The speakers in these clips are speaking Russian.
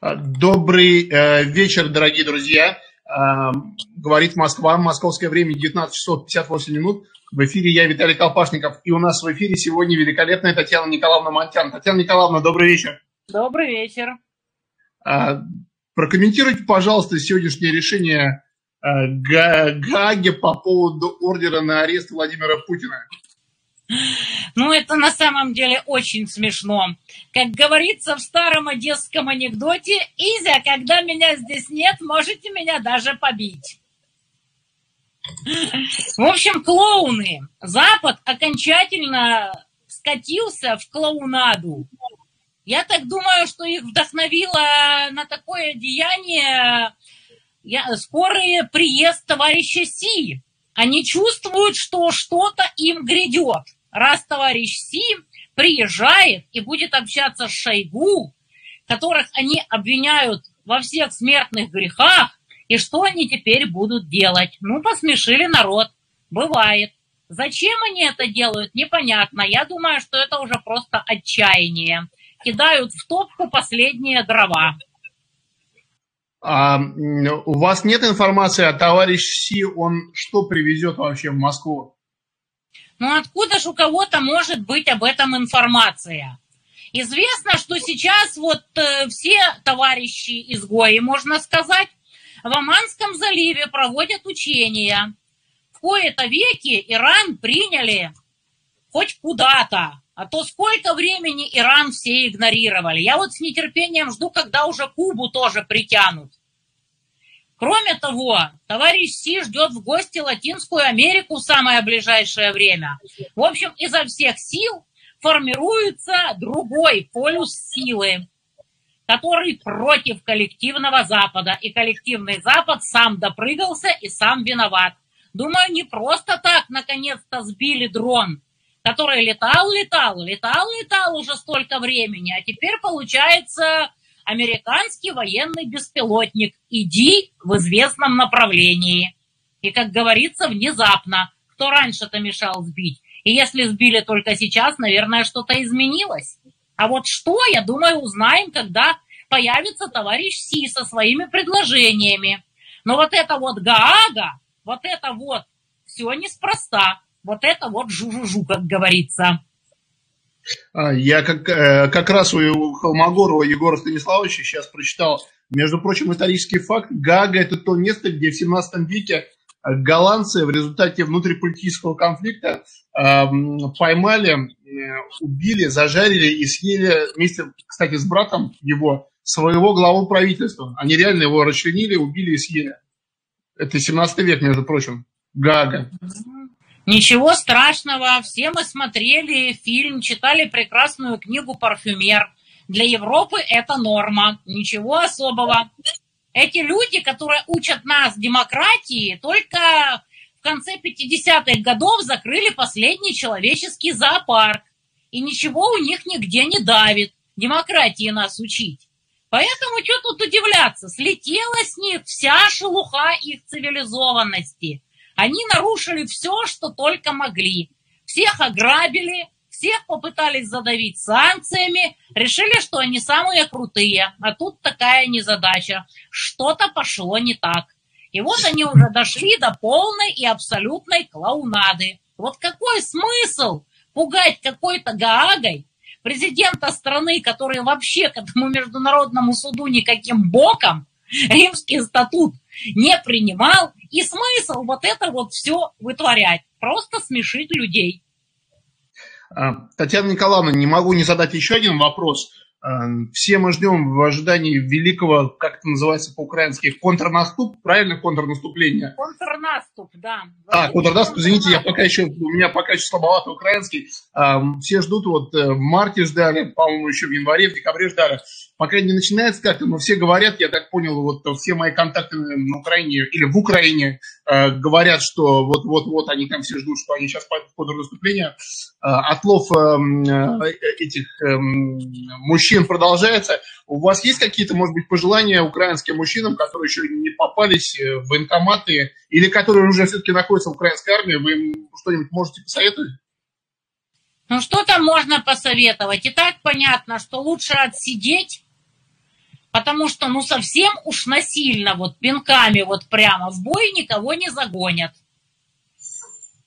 Добрый э, вечер, дорогие друзья. Э, говорит Москва, московское время 19 часов 58 минут. В эфире я, Виталий Колпашников. И у нас в эфире сегодня великолепная Татьяна Николаевна Монтян. Татьяна Николаевна, добрый вечер. Добрый вечер. Э, прокомментируйте, пожалуйста, сегодняшнее решение Гаги по поводу ордера на арест Владимира Путина. Ну, это на самом деле очень смешно. Как говорится в старом одесском анекдоте, Изя, когда меня здесь нет, можете меня даже побить. В общем, клоуны. Запад окончательно скатился в клоунаду. Я так думаю, что их вдохновило на такое деяние скорый приезд товарища Си. Они чувствуют, что что-то им грядет раз товарищ Си приезжает и будет общаться с Шойгу, которых они обвиняют во всех смертных грехах, и что они теперь будут делать? Ну, посмешили народ. Бывает. Зачем они это делают, непонятно. Я думаю, что это уже просто отчаяние. Кидают в топку последние дрова. А, у вас нет информации о товарищ Си, он что привезет вообще в Москву? Ну откуда же у кого-то может быть об этом информация? Известно, что сейчас вот э, все товарищи изгои, можно сказать, в Оманском заливе проводят учения. В кои-то веки Иран приняли хоть куда-то, а то сколько времени Иран все игнорировали. Я вот с нетерпением жду, когда уже Кубу тоже притянут. Кроме того, товарищ Си ждет в гости Латинскую Америку в самое ближайшее время. В общем, изо всех сил формируется другой полюс силы, который против коллективного Запада. И коллективный Запад сам допрыгался и сам виноват. Думаю, не просто так наконец-то сбили дрон, который летал, летал, летал, летал уже столько времени, а теперь получается американский военный беспилотник. Иди в известном направлении. И, как говорится, внезапно. Кто раньше-то мешал сбить? И если сбили только сейчас, наверное, что-то изменилось. А вот что, я думаю, узнаем, когда появится товарищ Си со своими предложениями. Но вот это вот Гаага, вот это вот все неспроста. Вот это вот жу-жу-жу, как говорится. А, я как, э, как раз у Холмогорова Егора Станиславовича сейчас прочитал, между прочим, исторический факт. Гага – это то место, где в 17 веке голландцы в результате внутриполитического конфликта поймали, э, убили, зажарили и съели вместе, кстати, с братом его, своего главу правительства. Они реально его расчленили, убили и съели. Это 17 век, между прочим. Гага. Ничего страшного, все мы смотрели фильм, читали прекрасную книгу «Парфюмер». Для Европы это норма, ничего особого. Эти люди, которые учат нас демократии, только в конце 50-х годов закрыли последний человеческий зоопарк. И ничего у них нигде не давит. Демократии нас учить. Поэтому что тут удивляться? Слетела с них вся шелуха их цивилизованности – они нарушили все, что только могли. Всех ограбили, всех попытались задавить санкциями, решили, что они самые крутые. А тут такая незадача. Что-то пошло не так. И вот они уже дошли до полной и абсолютной клоунады. Вот какой смысл пугать какой-то Гаагой президента страны, который вообще к этому международному суду никаким боком, римский статут не принимал, и смысл вот это вот все вытворять, просто смешить людей. А, Татьяна Николаевна, не могу не задать еще один вопрос. Эм, все мы ждем в ожидании великого, как это называется по-украински, контрнаступ, правильно, контрнаступление? Контрнаступ, да. А, контрнаступ, извините, я пока еще, у меня пока еще слабовато украинский. Эм, все ждут, вот э, в марте ждали, по-моему, еще в январе, в декабре ждали. Пока не начинается как-то, но все говорят, я так понял, вот все мои контакты на Украине или в Украине э, говорят, что вот-вот-вот они там все ждут, что они сейчас пойдут в контрнаступление. Э, отлов эм, э, этих э, мужчин продолжается. У вас есть какие-то, может быть, пожелания украинским мужчинам, которые еще не попались в военкоматы или которые уже все-таки находятся в украинской армии? Вы им что-нибудь можете посоветовать? Ну, что там можно посоветовать? И так понятно, что лучше отсидеть, Потому что, ну, совсем уж насильно, вот пинками вот прямо в бой никого не загонят.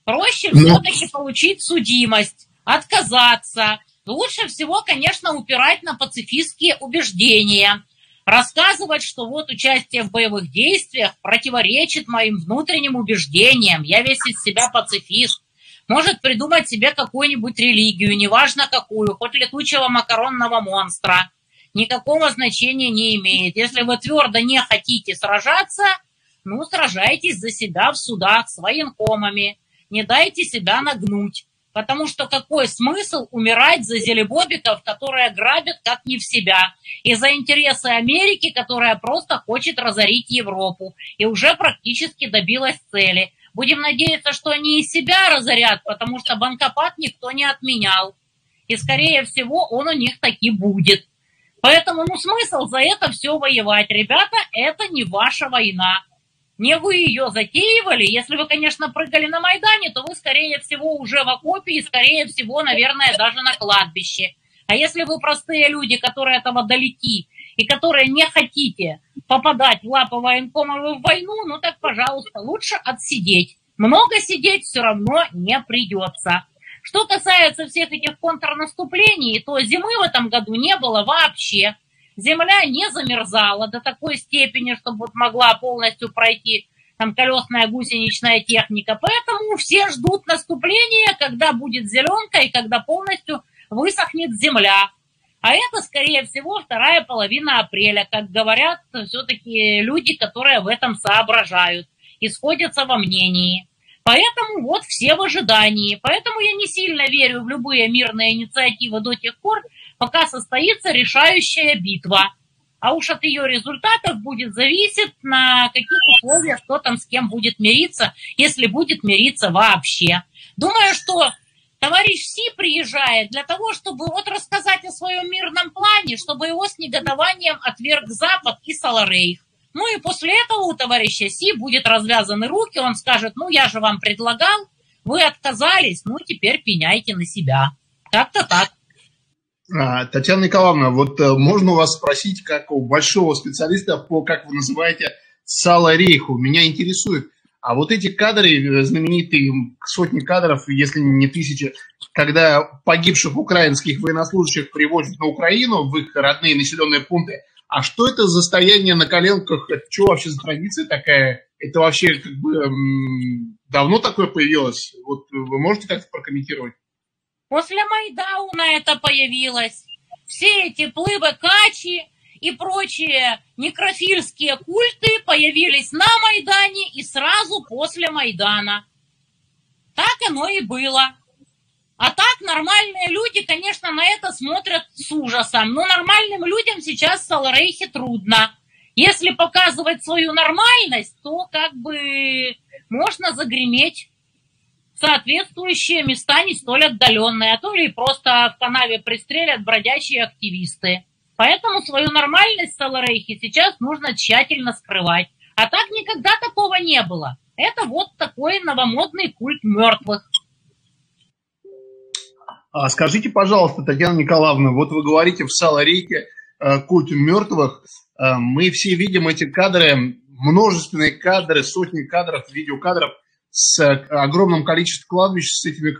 Проще Но... Ну. все-таки получить судимость, отказаться. Лучше всего, конечно, упирать на пацифистские убеждения. Рассказывать, что вот участие в боевых действиях противоречит моим внутренним убеждениям. Я весь из себя пацифист. Может придумать себе какую-нибудь религию, неважно какую, хоть летучего макаронного монстра – никакого значения не имеет. Если вы твердо не хотите сражаться, ну, сражайтесь за себя в судах с военкомами. Не дайте себя нагнуть. Потому что какой смысл умирать за зелебобиков, которые грабят как не в себя, и за интересы Америки, которая просто хочет разорить Европу и уже практически добилась цели. Будем надеяться, что они и себя разорят, потому что банкопад никто не отменял. И, скорее всего, он у них таки будет. Поэтому, ну, смысл за это все воевать. Ребята, это не ваша война. Не вы ее затеивали. Если вы, конечно, прыгали на Майдане, то вы, скорее всего, уже в окопе и, скорее всего, наверное, даже на кладбище. А если вы простые люди, которые этого далеки, и которые не хотите попадать в лапы военкомов в войну, ну так, пожалуйста, лучше отсидеть. Много сидеть все равно не придется. Что касается всех этих контрнаступлений, то зимы в этом году не было вообще. Земля не замерзала до такой степени, чтобы могла полностью пройти там колесная гусеничная техника. Поэтому все ждут наступления, когда будет зеленка и когда полностью высохнет земля. А это, скорее всего, вторая половина апреля, как говорят все-таки люди, которые в этом соображают и сходятся во мнении. Поэтому вот все в ожидании. Поэтому я не сильно верю в любые мирные инициативы до тех пор, пока состоится решающая битва. А уж от ее результатов будет зависеть, на каких условиях кто там с кем будет мириться, если будет мириться вообще. Думаю, что товарищ Си приезжает для того, чтобы вот рассказать о своем мирном плане, чтобы его с негодованием отверг Запад и Саларейх. Ну и после этого у товарища Си будет развязаны руки, он скажет, ну я же вам предлагал, вы отказались, ну теперь пеняйте на себя. Как-то так. А, Татьяна Николаевна, вот э, можно у вас спросить, как у большого специалиста по, как вы называете, Сала Рейху. Меня интересует, а вот эти кадры, э, знаменитые сотни кадров, если не тысячи, когда погибших украинских военнослужащих привозят на Украину, в их родные населенные пункты, а что это за стояние на коленках? Это что вообще за традиция такая? Это вообще как бы давно такое появилось? Вот вы можете как-то прокомментировать? После Майдауна это появилось. Все эти плывы качи и прочие некрофильские культы появились на Майдане и сразу после Майдана. Так оно и было. А так нормальные люди, конечно, на это смотрят с ужасом. Но нормальным людям сейчас в Саларейхе трудно. Если показывать свою нормальность, то как бы можно загреметь соответствующие места не столь отдаленные, а то ли просто в канаве пристрелят бродячие активисты. Поэтому свою нормальность в Саларейхе сейчас нужно тщательно скрывать. А так никогда такого не было. Это вот такой новомодный культ мертвых. А скажите, пожалуйста, Татьяна Николаевна, вот вы говорите в Саларике э, культ мертвых. Э, мы все видим эти кадры, множественные кадры, сотни кадров, видеокадров с огромным количеством кладбищ с этими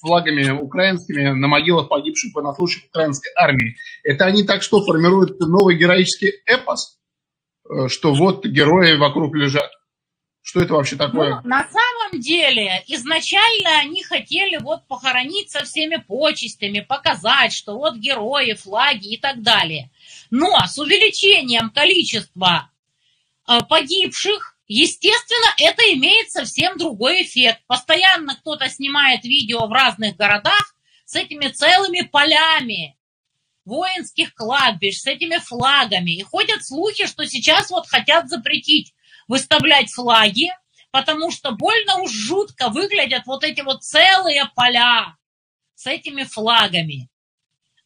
флагами украинскими на могилах погибших военнослужащих украинской армии. Это они так что формируют новый героический эпос, э, что вот герои вокруг лежат. Что это вообще такое? Ну, на самом деле, изначально они хотели вот похоронить со всеми почестями, показать, что вот герои, флаги и так далее. Но с увеличением количества э, погибших, естественно, это имеет совсем другой эффект. Постоянно кто-то снимает видео в разных городах с этими целыми полями воинских кладбищ, с этими флагами. И ходят слухи, что сейчас вот хотят запретить выставлять флаги, потому что больно уж жутко выглядят вот эти вот целые поля с этими флагами.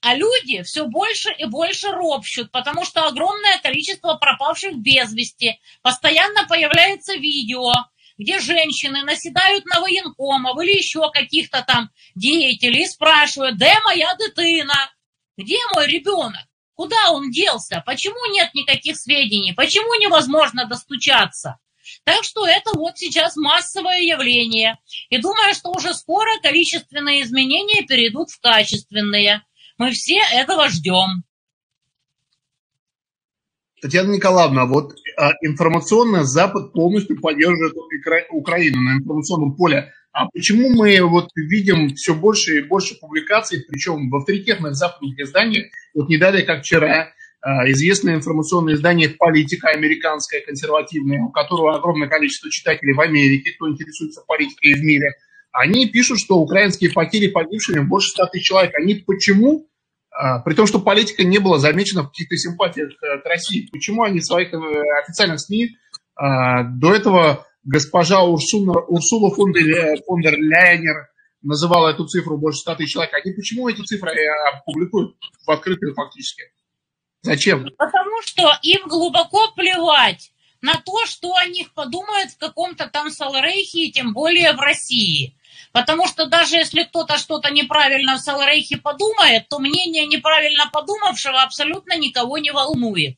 А люди все больше и больше ропщут, потому что огромное количество пропавших без вести. Постоянно появляется видео, где женщины наседают на военкомов или еще каких-то там деятелей и спрашивают, где моя дитина, где мой ребенок? Куда он делся? Почему нет никаких сведений? Почему невозможно достучаться? Так что это вот сейчас массовое явление. И думаю, что уже скоро количественные изменения перейдут в качественные. Мы все этого ждем. Татьяна Николаевна, вот а, информационно Запад полностью поддерживает Украину на информационном поле. А почему мы вот видим все больше и больше публикаций, причем в авторитетных западных изданиях, вот не далее, как вчера, известное информационное издание «Политика» американское, консервативное, у которого огромное количество читателей в Америке, кто интересуется политикой в мире, они пишут, что украинские потери погибшими больше 100 тысяч человек. Они почему а, при том, что политика не была замечена в каких-то симпатиях э, к России. Почему они в своих э, официальных СМИ до этого госпожа Урсуна, Урсула фон дер, Ляйнер называла эту цифру больше 100 тысяч человек. Они почему эти цифры э, публикуют в открытую фактически? Зачем? Потому что им глубоко плевать на то, что о них подумают в каком-то там Саларейхе, и тем более в России. Потому что даже если кто-то что-то неправильно в Саларейхе подумает, то мнение неправильно подумавшего абсолютно никого не волнует.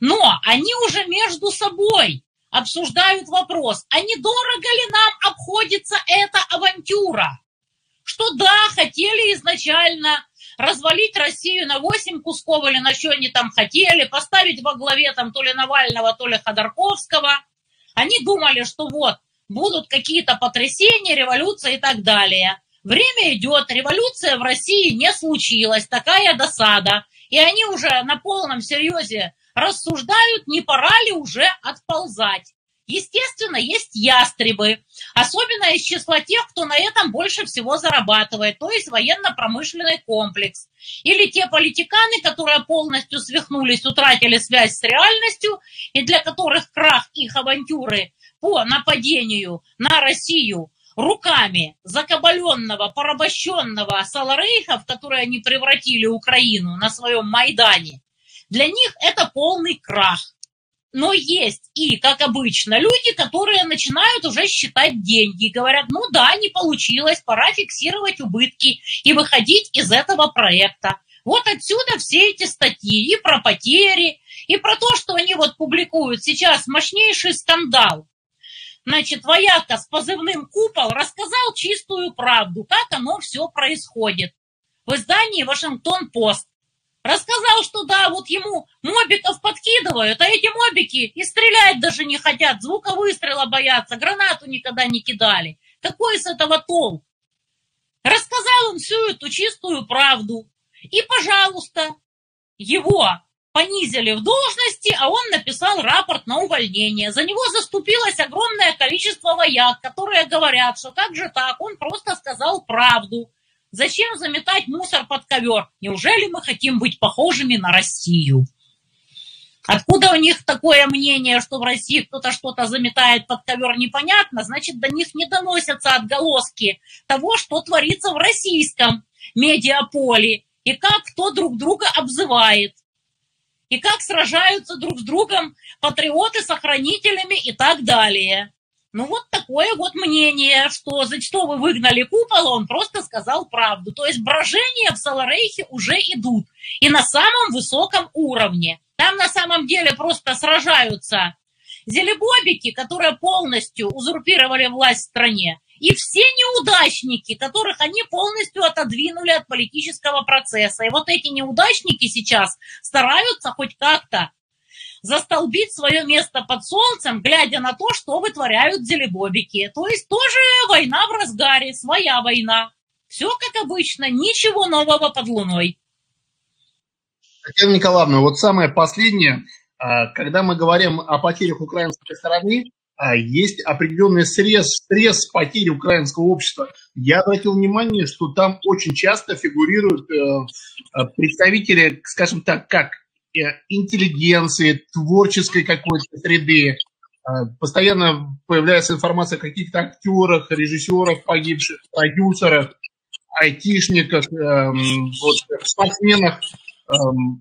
Но они уже между собой обсуждают вопрос, а недорого ли нам обходится эта авантюра? Что да, хотели изначально развалить Россию на 8 кусков или на что они там хотели, поставить во главе там то ли Навального, то ли Ходорковского. Они думали, что вот, будут какие-то потрясения, революция и так далее. Время идет, революция в России не случилась, такая досада. И они уже на полном серьезе рассуждают, не пора ли уже отползать. Естественно, есть ястребы, особенно из числа тех, кто на этом больше всего зарабатывает, то есть военно-промышленный комплекс. Или те политиканы, которые полностью свихнулись, утратили связь с реальностью, и для которых крах их авантюры по нападению на Россию руками закабаленного, порабощенного Саларейха, в который они превратили Украину на своем Майдане, для них это полный крах. Но есть и, как обычно, люди, которые начинают уже считать деньги. Говорят, ну да, не получилось, пора фиксировать убытки и выходить из этого проекта. Вот отсюда все эти статьи и про потери, и про то, что они вот публикуют сейчас мощнейший скандал значит, вояка с позывным «Купол» рассказал чистую правду, как оно все происходит. В издании «Вашингтон-Пост». Рассказал, что да, вот ему мобиков подкидывают, а эти мобики и стрелять даже не хотят, звука выстрела боятся, гранату никогда не кидали. Какой с этого толк? Рассказал он всю эту чистую правду. И, пожалуйста, его понизили в должности, а он написал рапорт на увольнение. За него заступилось огромное количество вояк, которые говорят, что как же так, он просто сказал правду. Зачем заметать мусор под ковер? Неужели мы хотим быть похожими на Россию? Откуда у них такое мнение, что в России кто-то что-то заметает под ковер, непонятно. Значит, до них не доносятся отголоски того, что творится в российском медиаполе и как кто друг друга обзывает и как сражаются друг с другом патриоты с охранителями и так далее. Ну вот такое вот мнение, что за что вы выгнали купол, он просто сказал правду. То есть брожения в Саларейхе уже идут. И на самом высоком уровне. Там на самом деле просто сражаются зелебобики, которые полностью узурпировали власть в стране, и все неудачники, которых они полностью отодвинули от политического процесса. И вот эти неудачники сейчас стараются хоть как-то застолбить свое место под солнцем, глядя на то, что вытворяют зелебобики. То есть тоже война в разгаре, своя война. Все как обычно, ничего нового под луной. Татьяна Николаевна, вот самое последнее, а, когда мы говорим о потерях украинской стороны, а, есть определенный срез, стресс потери украинского общества. Я обратил внимание, что там очень часто фигурируют э, представители, скажем так, как интеллигенции, творческой какой-то среды. Постоянно появляется информация о каких-то актерах, режиссерах погибших, продюсерах, айтишниках, эм, вот, спортсменах, эм,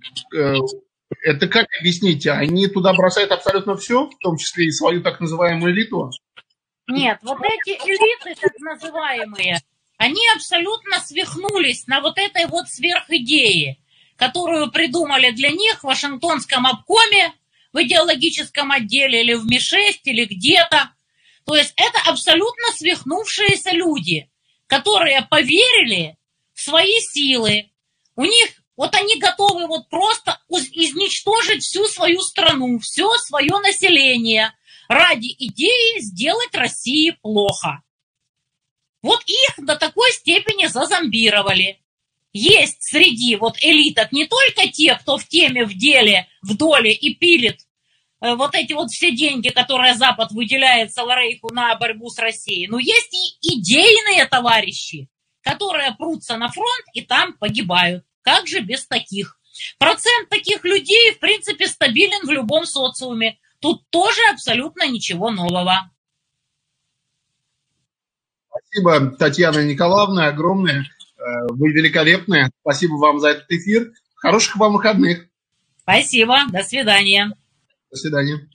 это как объяснить? Они туда бросают абсолютно все, в том числе и свою так называемую элиту? Нет, вот эти элиты, так называемые, они абсолютно свихнулись на вот этой вот сверхидее. Которую придумали для них в Вашингтонском обкоме, в идеологическом отделе или в МИ-6 или где-то. То есть это абсолютно свихнувшиеся люди, которые поверили в свои силы. У них вот они готовы вот просто изничтожить всю свою страну, все свое население ради идеи сделать России плохо. Вот их до такой степени зазомбировали. Есть среди вот элиток не только те, кто в теме, в деле, в доле и пилит э, вот эти вот все деньги, которые Запад выделяет Саларейху на борьбу с Россией, но есть и идейные товарищи, которые прутся на фронт и там погибают. Как же без таких? Процент таких людей, в принципе, стабилен в любом социуме. Тут тоже абсолютно ничего нового. Спасибо, Татьяна Николаевна, огромное. Э, вы великолепные. Спасибо вам за этот эфир. Хороших вам выходных. Спасибо. До свидания. До свидания.